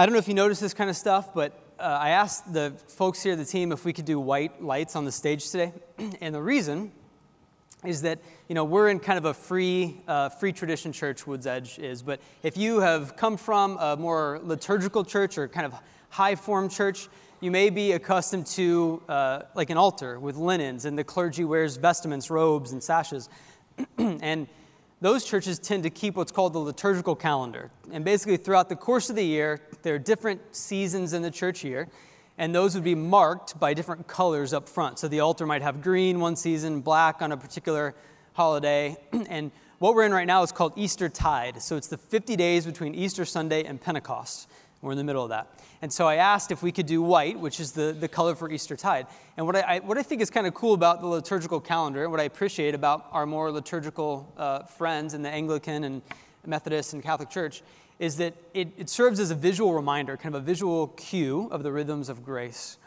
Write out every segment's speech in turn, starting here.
I don't know if you notice this kind of stuff, but uh, I asked the folks here, the team, if we could do white lights on the stage today. and the reason is that you know we're in kind of a free uh, free tradition church woods edge is but if you have come from a more liturgical church or kind of high form church you may be accustomed to uh, like an altar with linens and the clergy wears vestments robes and sashes and those churches tend to keep what's called the liturgical calendar and basically throughout the course of the year there are different seasons in the church year and those would be marked by different colors up front. So the altar might have green one season, black on a particular holiday. and what we're in right now is called Easter Tide. So it's the 50 days between Easter Sunday and Pentecost. We're in the middle of that. And so I asked if we could do white, which is the, the color for Easter Tide. And what I, I what I think is kind of cool about the liturgical calendar, and what I appreciate about our more liturgical uh, friends in the Anglican and Methodist and Catholic Church, is that it, it serves as a visual reminder, kind of a visual cue of the rhythms of grace.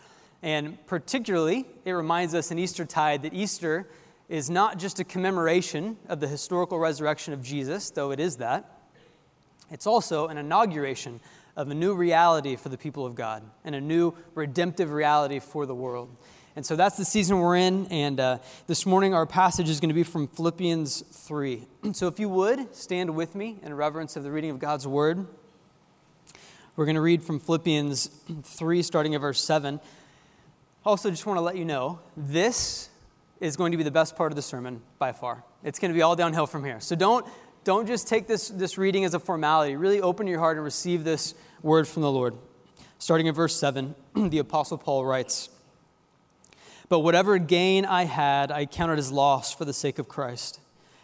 And particularly, it reminds us in Easter tide that Easter is not just a commemoration of the historical resurrection of Jesus, though it is that. It's also an inauguration of a new reality for the people of God and a new redemptive reality for the world. And so that's the season we're in. And uh, this morning, our passage is going to be from Philippians 3. So if you would, stand with me in reverence of the reading of God's word. We're going to read from Philippians 3, starting at verse 7. Also, just want to let you know this is going to be the best part of the sermon by far. It's going to be all downhill from here. So don't, don't just take this, this reading as a formality. Really open your heart and receive this word from the Lord. Starting in verse 7, the Apostle Paul writes, but whatever gain I had, I counted as loss for the sake of Christ.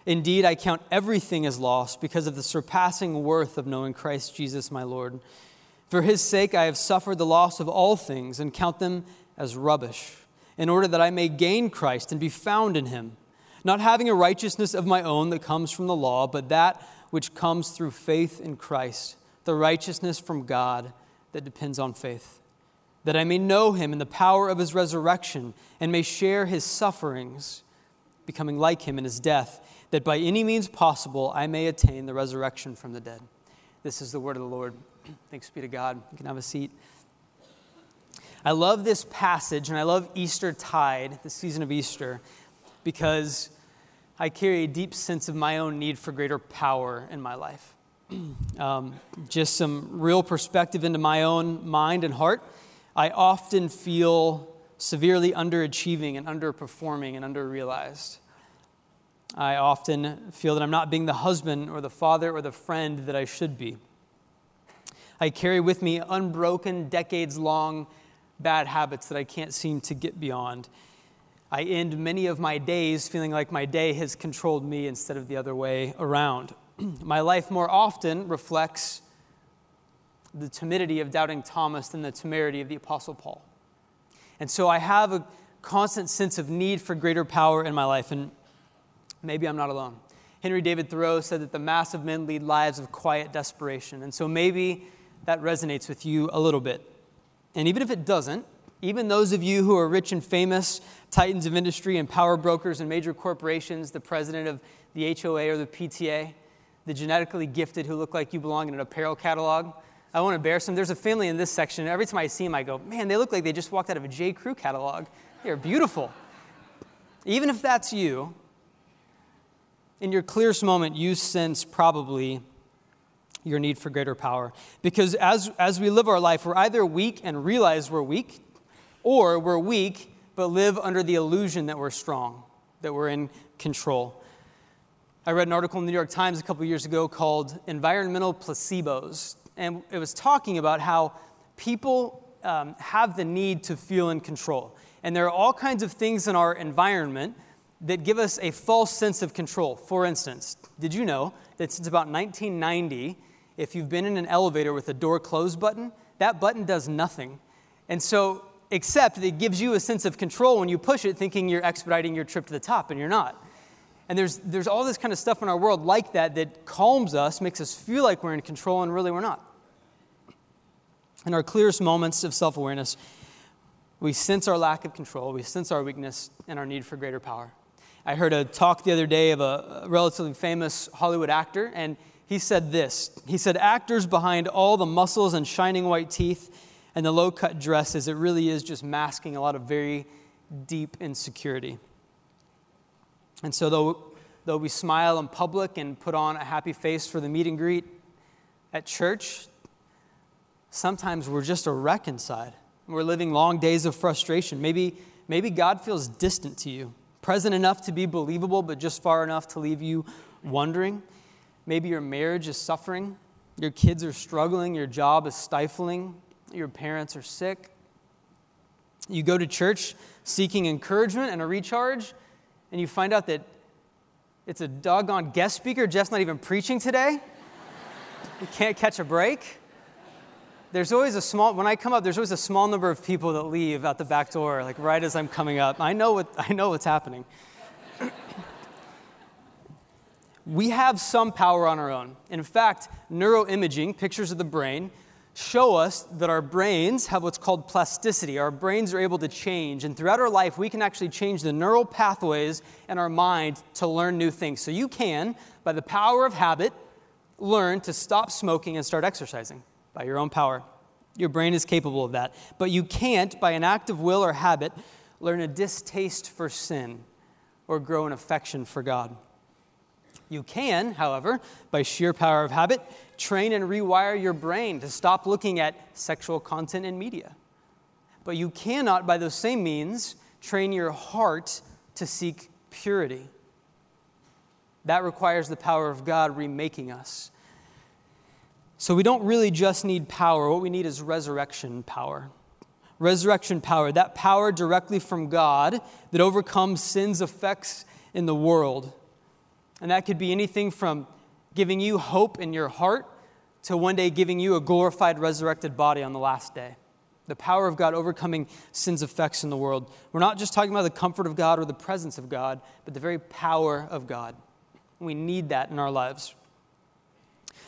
Indeed, I count everything as loss because of the surpassing worth of knowing Christ Jesus my Lord. For his sake, I have suffered the loss of all things and count them as rubbish, in order that I may gain Christ and be found in him, not having a righteousness of my own that comes from the law, but that which comes through faith in Christ, the righteousness from God that depends on faith that I may know him in the power of his resurrection and may share his sufferings, becoming like him in his death, that by any means possible I may attain the resurrection from the dead. This is the word of the Lord. Thanks be to God. You can have a seat. I love this passage and I love Easter tide, the season of Easter, because I carry a deep sense of my own need for greater power in my life. Um, just some real perspective into my own mind and heart I often feel severely underachieving and underperforming and underrealized. I often feel that I'm not being the husband or the father or the friend that I should be. I carry with me unbroken, decades long bad habits that I can't seem to get beyond. I end many of my days feeling like my day has controlled me instead of the other way around. my life more often reflects the timidity of doubting Thomas than the temerity of the Apostle Paul. And so I have a constant sense of need for greater power in my life, and maybe I'm not alone. Henry David Thoreau said that the mass of men lead lives of quiet desperation. And so maybe that resonates with you a little bit. And even if it doesn't, even those of you who are rich and famous, titans of industry and power brokers and major corporations, the president of the HOA or the PTA, the genetically gifted who look like you belong in an apparel catalog, I want to bear some. There's a family in this section. Every time I see them, I go, man, they look like they just walked out of a J. Crew catalog. They're beautiful. Even if that's you, in your clearest moment, you sense probably your need for greater power. Because as, as we live our life, we're either weak and realize we're weak, or we're weak but live under the illusion that we're strong, that we're in control. I read an article in the New York Times a couple years ago called Environmental Placebos and it was talking about how people um, have the need to feel in control. And there are all kinds of things in our environment that give us a false sense of control. For instance, did you know that since about 1990, if you've been in an elevator with a door close button, that button does nothing. And so, except that it gives you a sense of control when you push it, thinking you're expediting your trip to the top, and you're not. And there's, there's all this kind of stuff in our world like that that calms us, makes us feel like we're in control, and really we're not. In our clearest moments of self awareness, we sense our lack of control, we sense our weakness, and our need for greater power. I heard a talk the other day of a relatively famous Hollywood actor, and he said this. He said, Actors behind all the muscles and shining white teeth and the low cut dresses, it really is just masking a lot of very deep insecurity. And so, though, though we smile in public and put on a happy face for the meet and greet at church, sometimes we're just a wreck inside. We're living long days of frustration. Maybe, maybe God feels distant to you, present enough to be believable, but just far enough to leave you wondering. Maybe your marriage is suffering, your kids are struggling, your job is stifling, your parents are sick. You go to church seeking encouragement and a recharge, and you find out that it's a doggone guest speaker. Jeff's not even preaching today. you can't catch a break. There's always a small, when I come up, there's always a small number of people that leave out the back door, like right as I'm coming up. I know, what, I know what's happening. we have some power on our own. In fact, neuroimaging, pictures of the brain, show us that our brains have what's called plasticity. Our brains are able to change, and throughout our life, we can actually change the neural pathways in our mind to learn new things. So you can, by the power of habit, learn to stop smoking and start exercising by your own power. Your brain is capable of that. But you can't, by an act of will or habit, learn a distaste for sin or grow an affection for God. You can, however, by sheer power of habit, train and rewire your brain to stop looking at sexual content in media. But you cannot, by those same means, train your heart to seek purity. That requires the power of God remaking us. So we don't really just need power, what we need is resurrection power. Resurrection power, that power directly from God that overcomes sin's effects in the world. And that could be anything from giving you hope in your heart to one day giving you a glorified, resurrected body on the last day. The power of God overcoming sin's effects in the world. We're not just talking about the comfort of God or the presence of God, but the very power of God. We need that in our lives.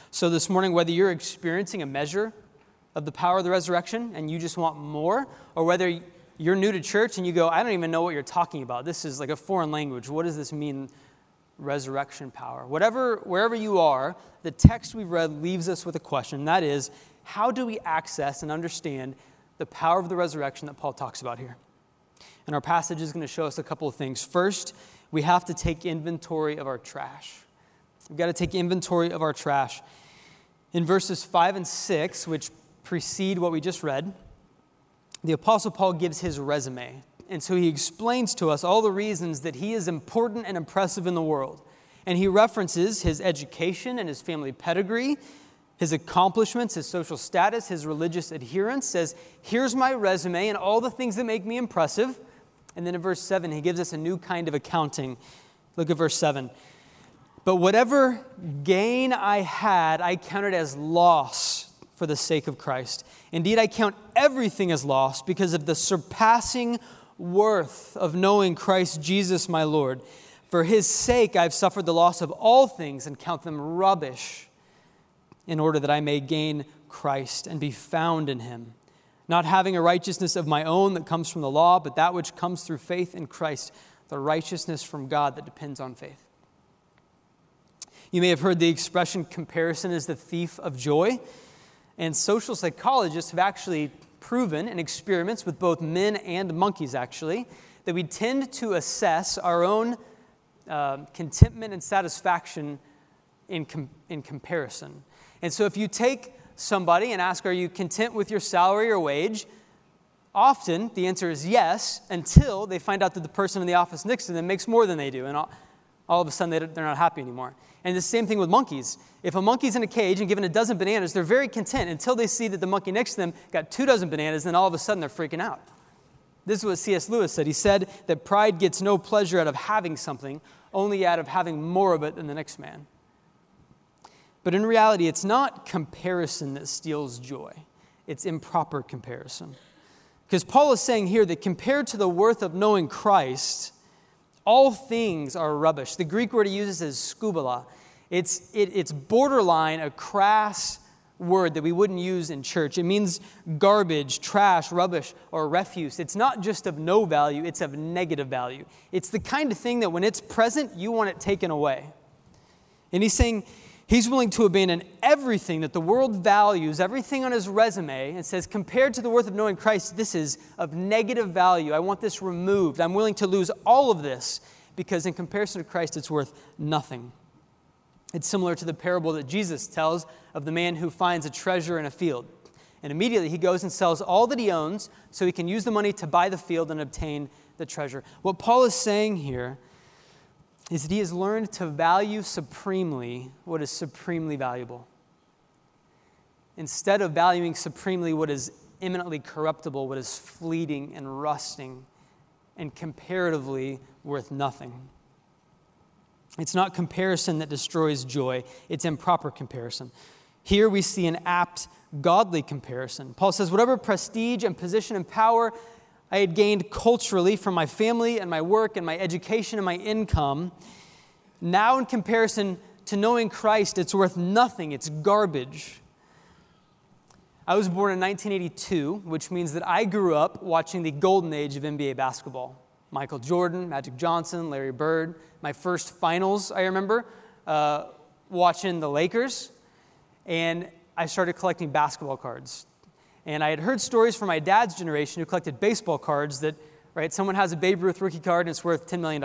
So, this morning, whether you're experiencing a measure of the power of the resurrection and you just want more, or whether you're new to church and you go, I don't even know what you're talking about. This is like a foreign language. What does this mean resurrection power. Whatever, wherever you are, the text we've read leaves us with a question. That is, how do we access and understand the power of the resurrection that Paul talks about here? And our passage is going to show us a couple of things. First, we have to take inventory of our trash. We've got to take inventory of our trash. In verses 5 and 6, which precede what we just read, the Apostle Paul gives his resume and so he explains to us all the reasons that he is important and impressive in the world. And he references his education and his family pedigree, his accomplishments, his social status, his religious adherence, says, Here's my resume and all the things that make me impressive. And then in verse 7, he gives us a new kind of accounting. Look at verse 7. But whatever gain I had, I counted as loss for the sake of Christ. Indeed, I count everything as loss because of the surpassing worth of knowing Christ Jesus my Lord. For his sake I've suffered the loss of all things and count them rubbish, in order that I may gain Christ and be found in him, not having a righteousness of my own that comes from the law, but that which comes through faith in Christ, the righteousness from God that depends on faith. You may have heard the expression comparison is the thief of joy. And social psychologists have actually proven in experiments with both men and monkeys, actually, that we tend to assess our own uh, contentment and satisfaction in, com- in comparison. And so if you take somebody and ask, Are you content with your salary or wage? Often the answer is yes, until they find out that the person in the office next to them makes more than they do. And all, of a sudden they're not happy anymore. And the same thing with monkeys. If a monkey's in a cage and given a dozen bananas, they're very content until they see that the monkey next to them got two dozen bananas, and then all of a sudden they're freaking out. This is what C.S. Lewis said. He said that pride gets no pleasure out of having something, only out of having more of it than the next man. But in reality, it's not comparison that steals joy, it's improper comparison. Because Paul is saying here that compared to the worth of knowing Christ, all things are rubbish. The Greek word he uses is skubala. It's, it, it's borderline a crass word that we wouldn't use in church. It means garbage, trash, rubbish, or refuse. It's not just of no value, it's of negative value. It's the kind of thing that when it's present, you want it taken away. And he's saying, He's willing to abandon everything that the world values, everything on his resume, and says, compared to the worth of knowing Christ, this is of negative value. I want this removed. I'm willing to lose all of this because, in comparison to Christ, it's worth nothing. It's similar to the parable that Jesus tells of the man who finds a treasure in a field. And immediately he goes and sells all that he owns so he can use the money to buy the field and obtain the treasure. What Paul is saying here is that he has learned to value supremely what is supremely valuable. Instead of valuing supremely what is eminently corruptible, what is fleeting and rusting, and comparatively worth nothing. It's not comparison that destroys joy, it's improper comparison. Here we see an apt, godly comparison. Paul says, Whatever prestige and position and power I had gained culturally from my family and my work and my education and my income. Now, in comparison to knowing Christ, it's worth nothing, it's garbage. I was born in 1982, which means that I grew up watching the golden age of NBA basketball. Michael Jordan, Magic Johnson, Larry Bird. My first finals, I remember, uh, watching the Lakers. And I started collecting basketball cards. And I had heard stories from my dad's generation who collected baseball cards that, right, someone has a Babe Ruth rookie card and it's worth $10 million.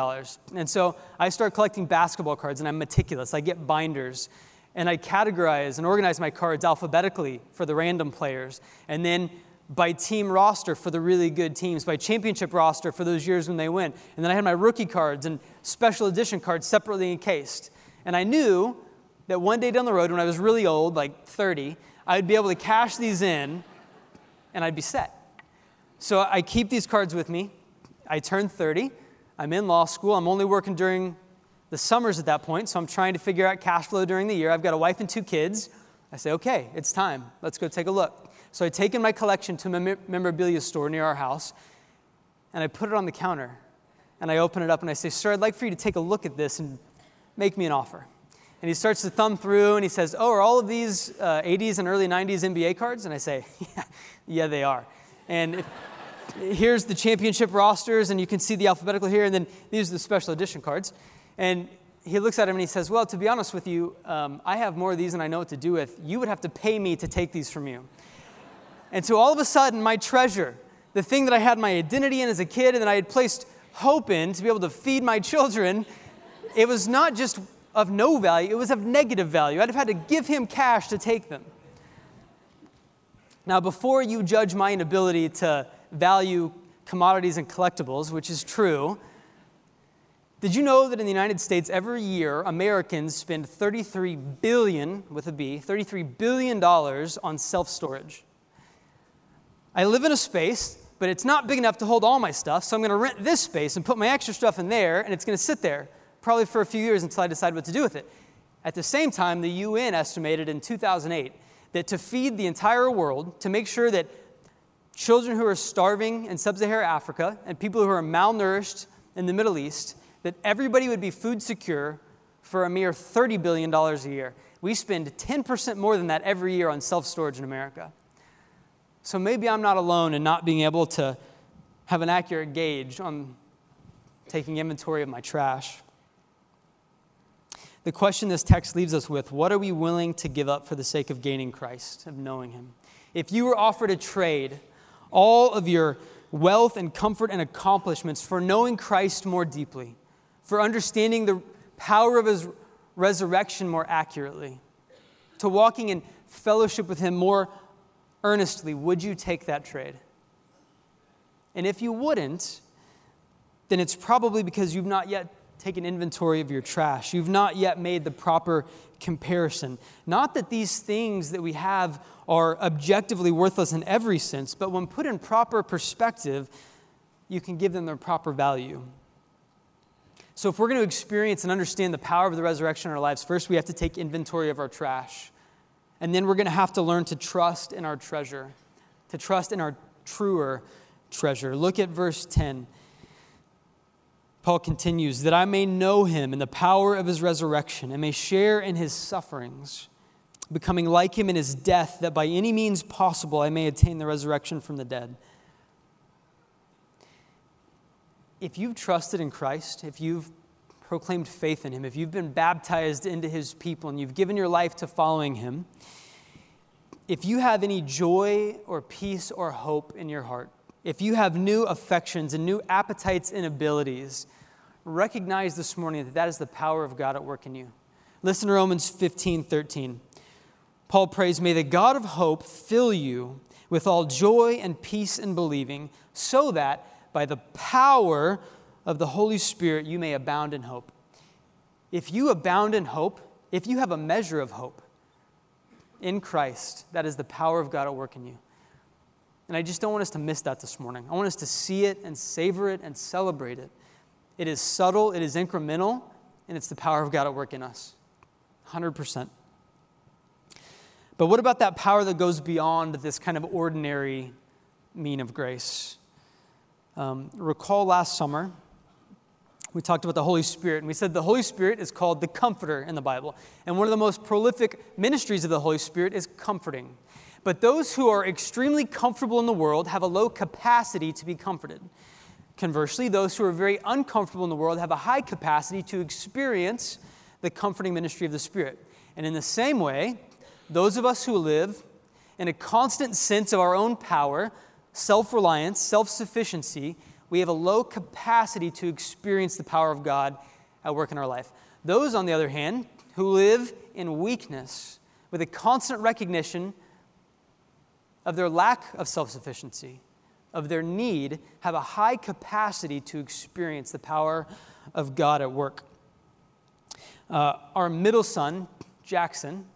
And so I start collecting basketball cards and I'm meticulous. I get binders and I categorize and organize my cards alphabetically for the random players. And then by team roster for the really good teams, by championship roster for those years when they win. And then I had my rookie cards and special edition cards separately encased. And I knew that one day down the road, when I was really old, like 30, I would be able to cash these in and I'd be set. So I keep these cards with me. I turn 30. I'm in law school. I'm only working during the summers at that point, so I'm trying to figure out cash flow during the year. I've got a wife and two kids. I say, okay, it's time. Let's go take a look. So I take in my collection to a memorabilia store near our house, and I put it on the counter. And I open it up and I say, Sir, I'd like for you to take a look at this and make me an offer. And he starts to thumb through and he says, Oh, are all of these uh, 80s and early 90s NBA cards? And I say, Yeah, yeah, they are. And if, here's the championship rosters, and you can see the alphabetical here, and then these are the special edition cards. And he looks at him and he says, Well, to be honest with you, um, I have more of these than I know what to do with. You would have to pay me to take these from you. And so all of a sudden, my treasure, the thing that I had my identity in as a kid and that I had placed hope in to be able to feed my children, it was not just of no value, it was of negative value. I'd have had to give him cash to take them. Now, before you judge my inability to value commodities and collectibles, which is true, did you know that in the United States every year Americans spend 33 billion with a B, 33 billion dollars on self-storage? I live in a space, but it's not big enough to hold all my stuff, so I'm going to rent this space and put my extra stuff in there and it's going to sit there probably for a few years until I decide what to do with it. At the same time, the UN estimated in 2008 that to feed the entire world, to make sure that children who are starving in sub Saharan Africa and people who are malnourished in the Middle East, that everybody would be food secure for a mere $30 billion a year. We spend 10% more than that every year on self storage in America. So maybe I'm not alone in not being able to have an accurate gauge on taking inventory of my trash the question this text leaves us with what are we willing to give up for the sake of gaining Christ, of knowing Him? If you were offered a trade, all of your wealth and comfort and accomplishments for knowing Christ more deeply, for understanding the power of His resurrection more accurately, to walking in fellowship with Him more earnestly, would you take that trade? And if you wouldn't, then it's probably because you've not yet take an inventory of your trash. You've not yet made the proper comparison. Not that these things that we have are objectively worthless in every sense, but when put in proper perspective, you can give them their proper value. So, if we're going to experience and understand the power of the resurrection in our lives, first we have to take inventory of our trash. And then we're going to have to learn to trust in our treasure, to trust in our truer treasure. Look at verse 10. Paul continues, that I may know him in the power of his resurrection and may share in his sufferings, becoming like him in his death, that by any means possible I may attain the resurrection from the dead. If you've trusted in Christ, if you've proclaimed faith in him, if you've been baptized into his people and you've given your life to following him, if you have any joy or peace or hope in your heart, if you have new affections and new appetites and abilities, recognize this morning that that is the power of God at work in you. Listen to Romans 15 13. Paul prays, May the God of hope fill you with all joy and peace in believing, so that by the power of the Holy Spirit you may abound in hope. If you abound in hope, if you have a measure of hope in Christ, that is the power of God at work in you. And I just don't want us to miss that this morning. I want us to see it and savor it and celebrate it. It is subtle, it is incremental, and it's the power of God at work in us. 100%. But what about that power that goes beyond this kind of ordinary mean of grace? Um, recall last summer, we talked about the Holy Spirit, and we said the Holy Spirit is called the Comforter in the Bible. And one of the most prolific ministries of the Holy Spirit is comforting. But those who are extremely comfortable in the world have a low capacity to be comforted. Conversely, those who are very uncomfortable in the world have a high capacity to experience the comforting ministry of the Spirit. And in the same way, those of us who live in a constant sense of our own power, self reliance, self sufficiency, we have a low capacity to experience the power of God at work in our life. Those, on the other hand, who live in weakness with a constant recognition of their lack of self sufficiency, of their need, have a high capacity to experience the power of God at work. Uh, our middle son, Jackson,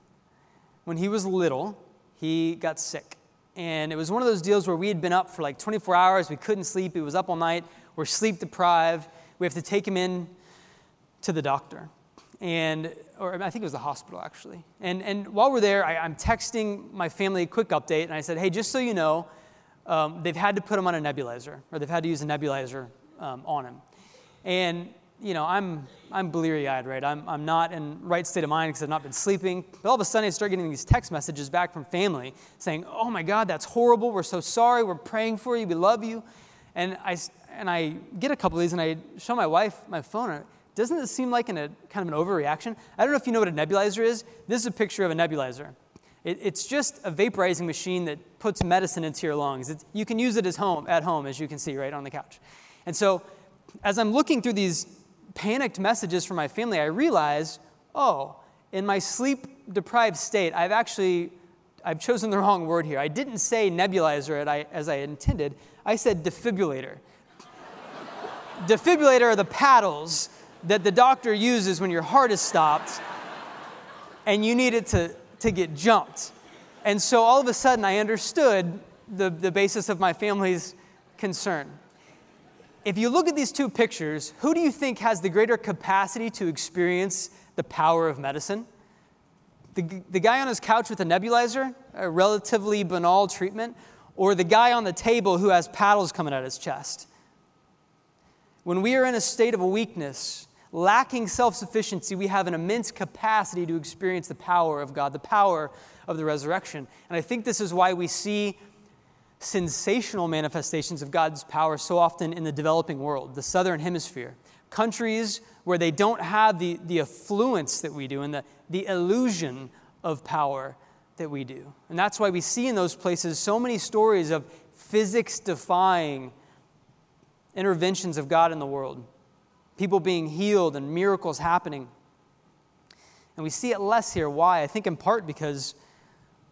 when he was little, he got sick. And it was one of those deals where we had been up for like 24 hours. We couldn't sleep. He was up all night. We're sleep deprived. We have to take him in to the doctor. And, or I think it was the hospital actually. And, and while we're there, I, am texting my family a quick update. And I said, hey, just so you know, um, they've had to put him on a nebulizer, or they've had to use a nebulizer um, on him. And you know, I'm, I'm bleary eyed, right? I'm, I'm not in right state of mind because I've not been sleeping. But all of a sudden, I start getting these text messages back from family saying, Oh my God, that's horrible. We're so sorry. We're praying for you. We love you. And I, and I get a couple of these and I show my wife my phone. Doesn't it seem like an, a kind of an overreaction? I don't know if you know what a nebulizer is. This is a picture of a nebulizer. It, it's just a vaporizing machine that puts medicine into your lungs. It's, you can use it as home, at home, as you can see right on the couch. And so, as I'm looking through these panicked messages from my family, I realized, oh, in my sleep deprived state, I've actually I've chosen the wrong word here. I didn't say nebulizer as I intended. I said defibrillator. defibrillator are the paddles that the doctor uses when your heart is stopped and you need it to, to get jumped. And so all of a sudden, I understood the, the basis of my family's concern if you look at these two pictures, who do you think has the greater capacity to experience the power of medicine? The, the guy on his couch with a nebulizer, a relatively banal treatment, or the guy on the table who has paddles coming out his chest? When we are in a state of weakness, lacking self sufficiency, we have an immense capacity to experience the power of God, the power of the resurrection. And I think this is why we see sensational manifestations of God's power so often in the developing world, the southern hemisphere. Countries where they don't have the, the affluence that we do and the, the illusion of power that we do. And that's why we see in those places so many stories of physics defying interventions of God in the world, people being healed and miracles happening. And we see it less here. Why? I think in part because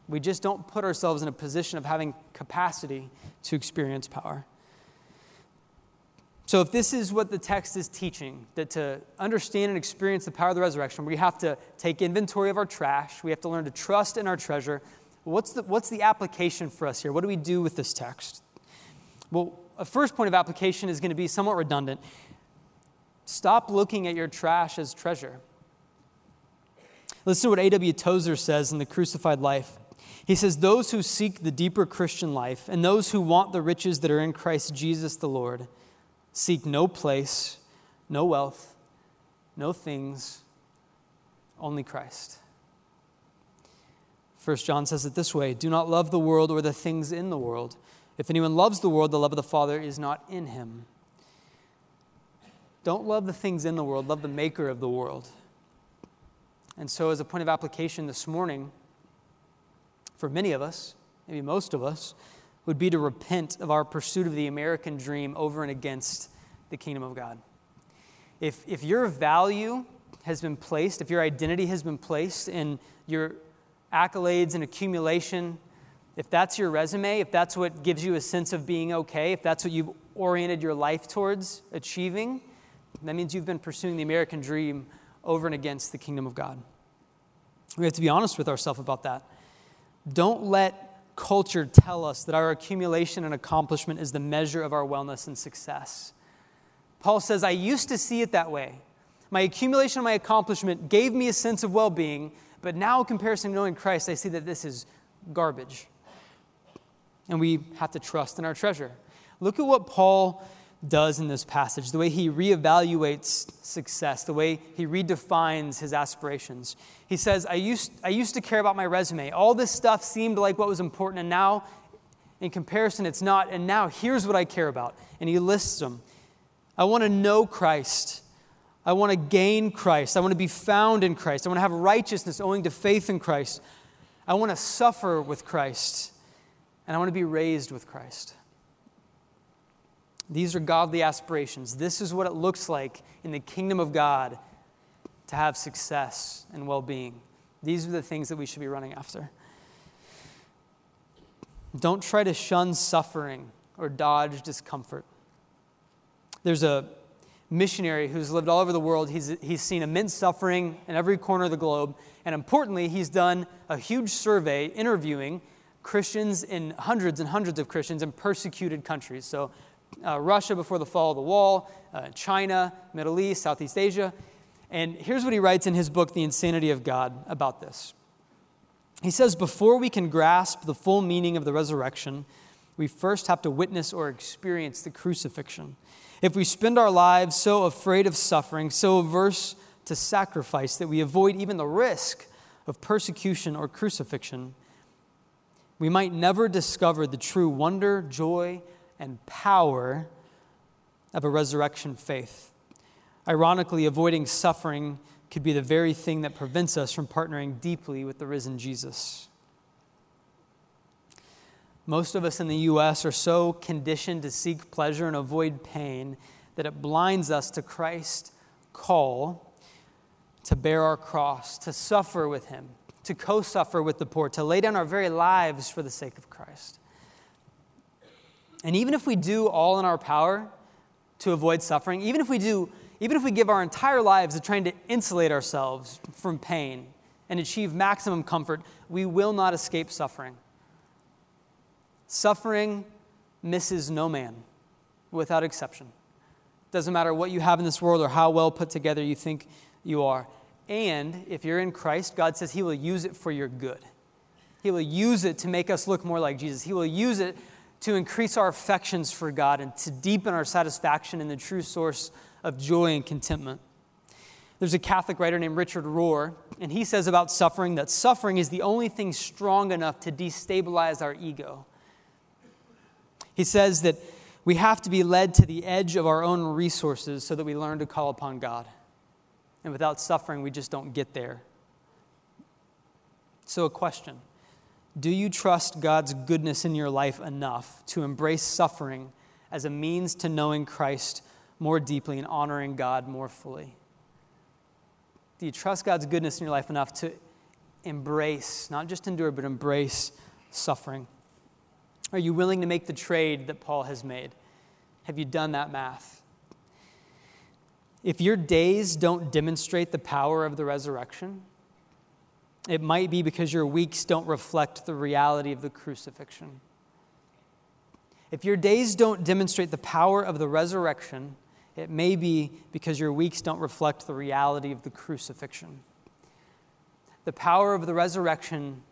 we just don't put ourselves in a position of having capacity to experience power. So, if this is what the text is teaching, that to understand and experience the power of the resurrection, we have to take inventory of our trash, we have to learn to trust in our treasure. What's the, what's the application for us here? What do we do with this text? Well, a first point of application is going to be somewhat redundant. Stop looking at your trash as treasure. Listen to what A.W. Tozer says in The Crucified Life. He says, Those who seek the deeper Christian life and those who want the riches that are in Christ Jesus the Lord seek no place, no wealth, no things, only Christ. First John says it this way Do not love the world or the things in the world. If anyone loves the world, the love of the Father is not in him. Don't love the things in the world, love the maker of the world. And so, as a point of application this morning, for many of us, maybe most of us, would be to repent of our pursuit of the American dream over and against the kingdom of God. If, if your value has been placed, if your identity has been placed in your accolades and accumulation, if that's your resume, if that's what gives you a sense of being okay, if that's what you've oriented your life towards achieving, that means you've been pursuing the American dream over and against the kingdom of God. We have to be honest with ourselves about that. Don't let culture tell us that our accumulation and accomplishment is the measure of our wellness and success. Paul says, I used to see it that way. My accumulation and my accomplishment gave me a sense of well being, but now, in comparison to knowing Christ, I see that this is garbage. And we have to trust in our treasure. Look at what Paul does in this passage, the way he reevaluates success, the way he redefines his aspirations. He says, I used, I used to care about my resume. All this stuff seemed like what was important, and now, in comparison, it's not. And now, here's what I care about. And he lists them I want to know Christ. I want to gain Christ. I want to be found in Christ. I want to have righteousness owing to faith in Christ. I want to suffer with Christ. And I want to be raised with Christ. These are godly aspirations. This is what it looks like in the kingdom of God to have success and well being. These are the things that we should be running after. Don't try to shun suffering or dodge discomfort. There's a missionary who's lived all over the world. He's, he's seen immense suffering in every corner of the globe. And importantly, he's done a huge survey interviewing Christians in hundreds and hundreds of Christians in persecuted countries. So, uh, Russia before the fall of the wall, uh, China, Middle East, Southeast Asia. And here's what he writes in his book, The Insanity of God, about this. He says, Before we can grasp the full meaning of the resurrection, we first have to witness or experience the crucifixion. If we spend our lives so afraid of suffering, so averse to sacrifice that we avoid even the risk of persecution or crucifixion, we might never discover the true wonder, joy, and power of a resurrection faith. Ironically, avoiding suffering could be the very thing that prevents us from partnering deeply with the risen Jesus. Most of us in the U.S. are so conditioned to seek pleasure and avoid pain that it blinds us to Christ's call to bear our cross, to suffer with Him, to co suffer with the poor, to lay down our very lives for the sake of Christ. And even if we do all in our power to avoid suffering, even if we do, even if we give our entire lives to trying to insulate ourselves from pain and achieve maximum comfort, we will not escape suffering. Suffering misses no man, without exception. Doesn't matter what you have in this world or how well put together you think you are. And if you're in Christ, God says He will use it for your good. He will use it to make us look more like Jesus. He will use it to increase our affections for God and to deepen our satisfaction in the true source of joy and contentment. There's a Catholic writer named Richard Rohr, and he says about suffering that suffering is the only thing strong enough to destabilize our ego. He says that we have to be led to the edge of our own resources so that we learn to call upon God. And without suffering, we just don't get there. So, a question Do you trust God's goodness in your life enough to embrace suffering as a means to knowing Christ more deeply and honoring God more fully? Do you trust God's goodness in your life enough to embrace, not just endure, but embrace suffering? Are you willing to make the trade that Paul has made? Have you done that math? If your days don't demonstrate the power of the resurrection, it might be because your weeks don't reflect the reality of the crucifixion. If your days don't demonstrate the power of the resurrection, it may be because your weeks don't reflect the reality of the crucifixion. The power of the resurrection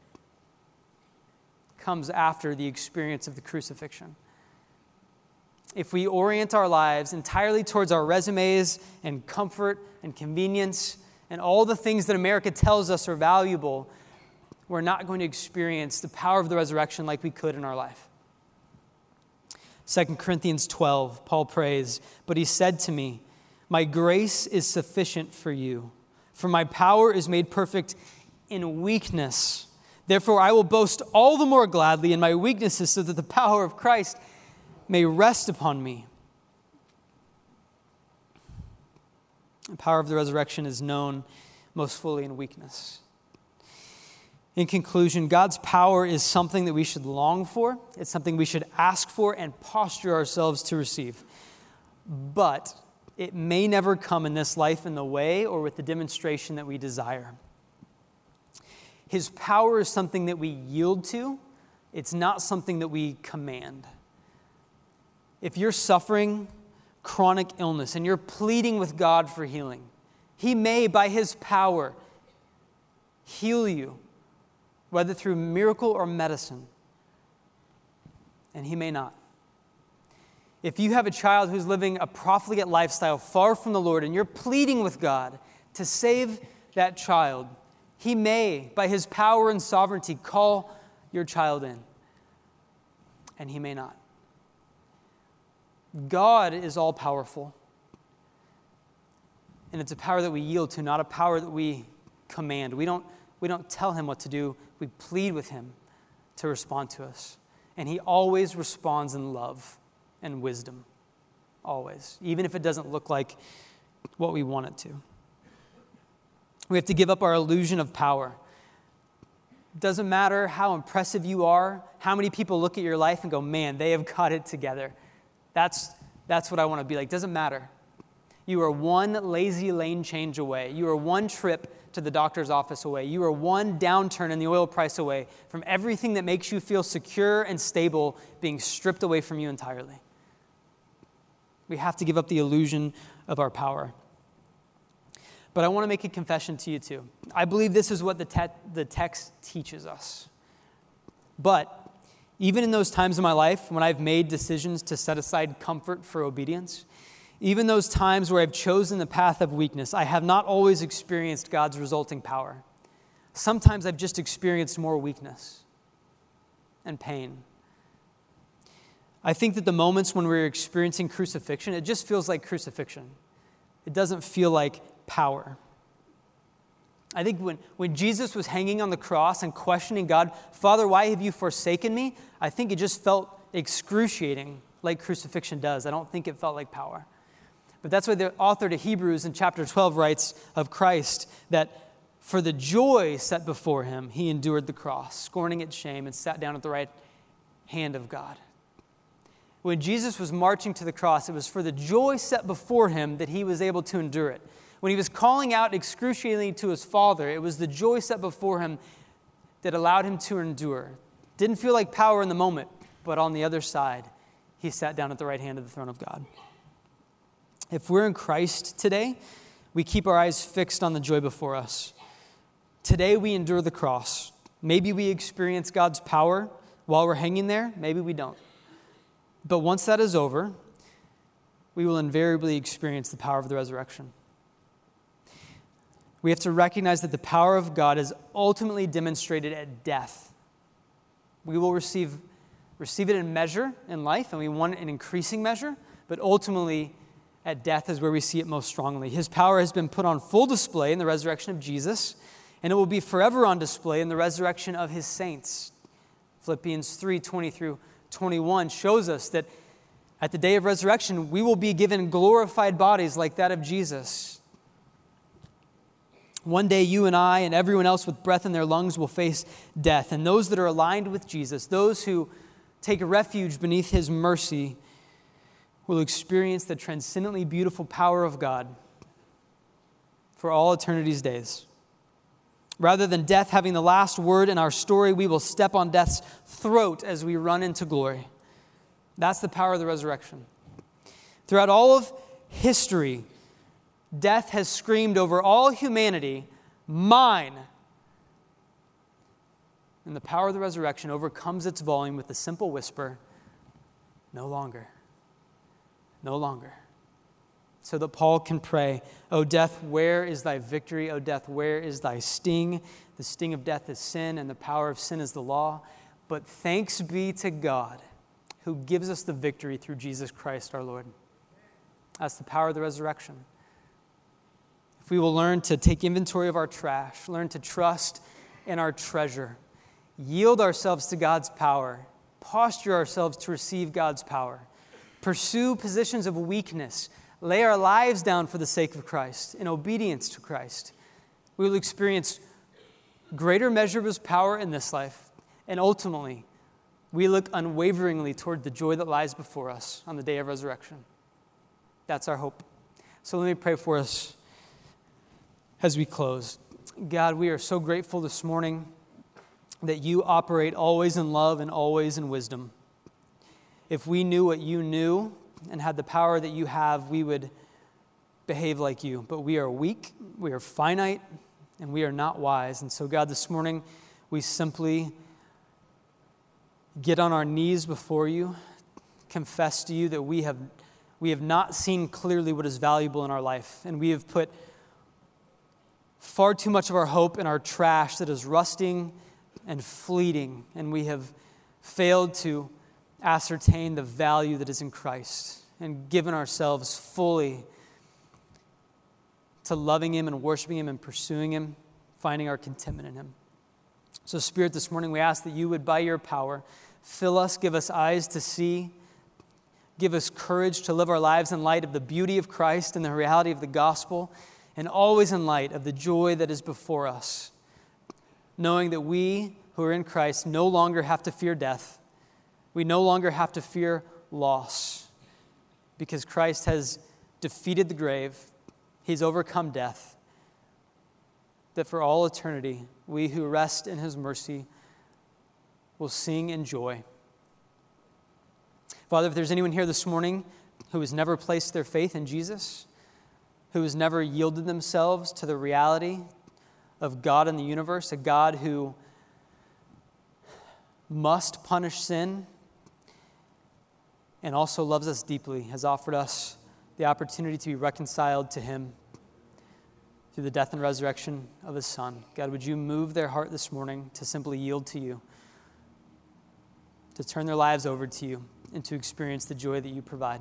comes after the experience of the crucifixion. If we orient our lives entirely towards our resumes and comfort and convenience and all the things that America tells us are valuable, we're not going to experience the power of the resurrection like we could in our life. 2 Corinthians 12, Paul prays, But he said to me, My grace is sufficient for you, for my power is made perfect in weakness. Therefore, I will boast all the more gladly in my weaknesses so that the power of Christ may rest upon me. The power of the resurrection is known most fully in weakness. In conclusion, God's power is something that we should long for, it's something we should ask for and posture ourselves to receive. But it may never come in this life in the way or with the demonstration that we desire. His power is something that we yield to, it's not something that we command. If you're suffering chronic illness and you're pleading with God for healing, He may, by His power, heal you, whether through miracle or medicine, and He may not. If you have a child who's living a profligate lifestyle far from the Lord and you're pleading with God to save that child, he may, by his power and sovereignty, call your child in, and he may not. God is all powerful. And it's a power that we yield to, not a power that we command. We don't, we don't tell him what to do, we plead with him to respond to us. And he always responds in love and wisdom. Always. Even if it doesn't look like what we want it to. We have to give up our illusion of power. Doesn't matter how impressive you are, how many people look at your life and go, man, they have got it together. That's, that's what I want to be like. Doesn't matter. You are one lazy lane change away. You are one trip to the doctor's office away. You are one downturn in the oil price away from everything that makes you feel secure and stable being stripped away from you entirely. We have to give up the illusion of our power. But I want to make a confession to you too. I believe this is what the, te- the text teaches us. But even in those times in my life when I've made decisions to set aside comfort for obedience, even those times where I've chosen the path of weakness, I have not always experienced God's resulting power. Sometimes I've just experienced more weakness and pain. I think that the moments when we're experiencing crucifixion, it just feels like crucifixion. It doesn't feel like power. I think when, when Jesus was hanging on the cross and questioning God, Father, why have you forsaken me? I think it just felt excruciating like crucifixion does. I don't think it felt like power. But that's why the author to Hebrews in chapter 12 writes of Christ that for the joy set before him, he endured the cross, scorning its shame, and sat down at the right hand of God. When Jesus was marching to the cross, it was for the joy set before him that he was able to endure it. When he was calling out excruciatingly to his father, it was the joy set before him that allowed him to endure. Didn't feel like power in the moment, but on the other side, he sat down at the right hand of the throne of God. If we're in Christ today, we keep our eyes fixed on the joy before us. Today, we endure the cross. Maybe we experience God's power while we're hanging there, maybe we don't. But once that is over, we will invariably experience the power of the resurrection we have to recognize that the power of God is ultimately demonstrated at death. We will receive, receive it in measure in life, and we want it in increasing measure, but ultimately, at death is where we see it most strongly. His power has been put on full display in the resurrection of Jesus, and it will be forever on display in the resurrection of his saints. Philippians 3 20 through 21 shows us that at the day of resurrection, we will be given glorified bodies like that of Jesus. One day, you and I and everyone else with breath in their lungs will face death. And those that are aligned with Jesus, those who take refuge beneath his mercy, will experience the transcendently beautiful power of God for all eternity's days. Rather than death having the last word in our story, we will step on death's throat as we run into glory. That's the power of the resurrection. Throughout all of history, death has screamed over all humanity, Mine. And the power of the resurrection overcomes its volume with the simple whisper, No longer. No longer. So that Paul can pray, O death, where is thy victory? O death, where is thy sting? The sting of death is sin, and the power of sin is the law. But thanks be to God who gives us the victory through Jesus Christ our Lord. That's the power of the resurrection. If we will learn to take inventory of our trash, learn to trust in our treasure, yield ourselves to God's power, posture ourselves to receive God's power, pursue positions of weakness, lay our lives down for the sake of Christ, in obedience to Christ, we will experience greater measure of His power in this life, and ultimately, we look unwaveringly toward the joy that lies before us on the day of resurrection. That's our hope. So let me pray for us as we close. God, we are so grateful this morning that you operate always in love and always in wisdom. If we knew what you knew and had the power that you have, we would behave like you. But we are weak, we are finite, and we are not wise. And so, God, this morning, we simply get on our knees before you, confess to you that we have, we have not seen clearly what is valuable in our life, and we have put far too much of our hope in our trash that is rusting and fleeting, and we have failed to ascertain the value that is in Christ and given ourselves fully to loving Him and worshiping Him and pursuing Him, finding our contentment in Him. So, Spirit, this morning we ask that you would, by your power, fill us, give us eyes to see, give us courage to live our lives in light of the beauty of Christ and the reality of the gospel, and always in light of the joy that is before us, knowing that we who are in Christ no longer have to fear death. We no longer have to fear loss because Christ has defeated the grave He's overcome death. That for all eternity, we who rest in His mercy will sing in joy. Father, if there's anyone here this morning who has never placed their faith in Jesus, who has never yielded themselves to the reality of God in the universe, a God who must punish sin and also loves us deeply, has offered us the opportunity to be reconciled to Him through the death and resurrection of His Son. God, would you move their heart this morning to simply yield to you, to turn their lives over to you, and to experience the joy that you provide?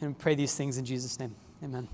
And pray these things in Jesus' name. Amen.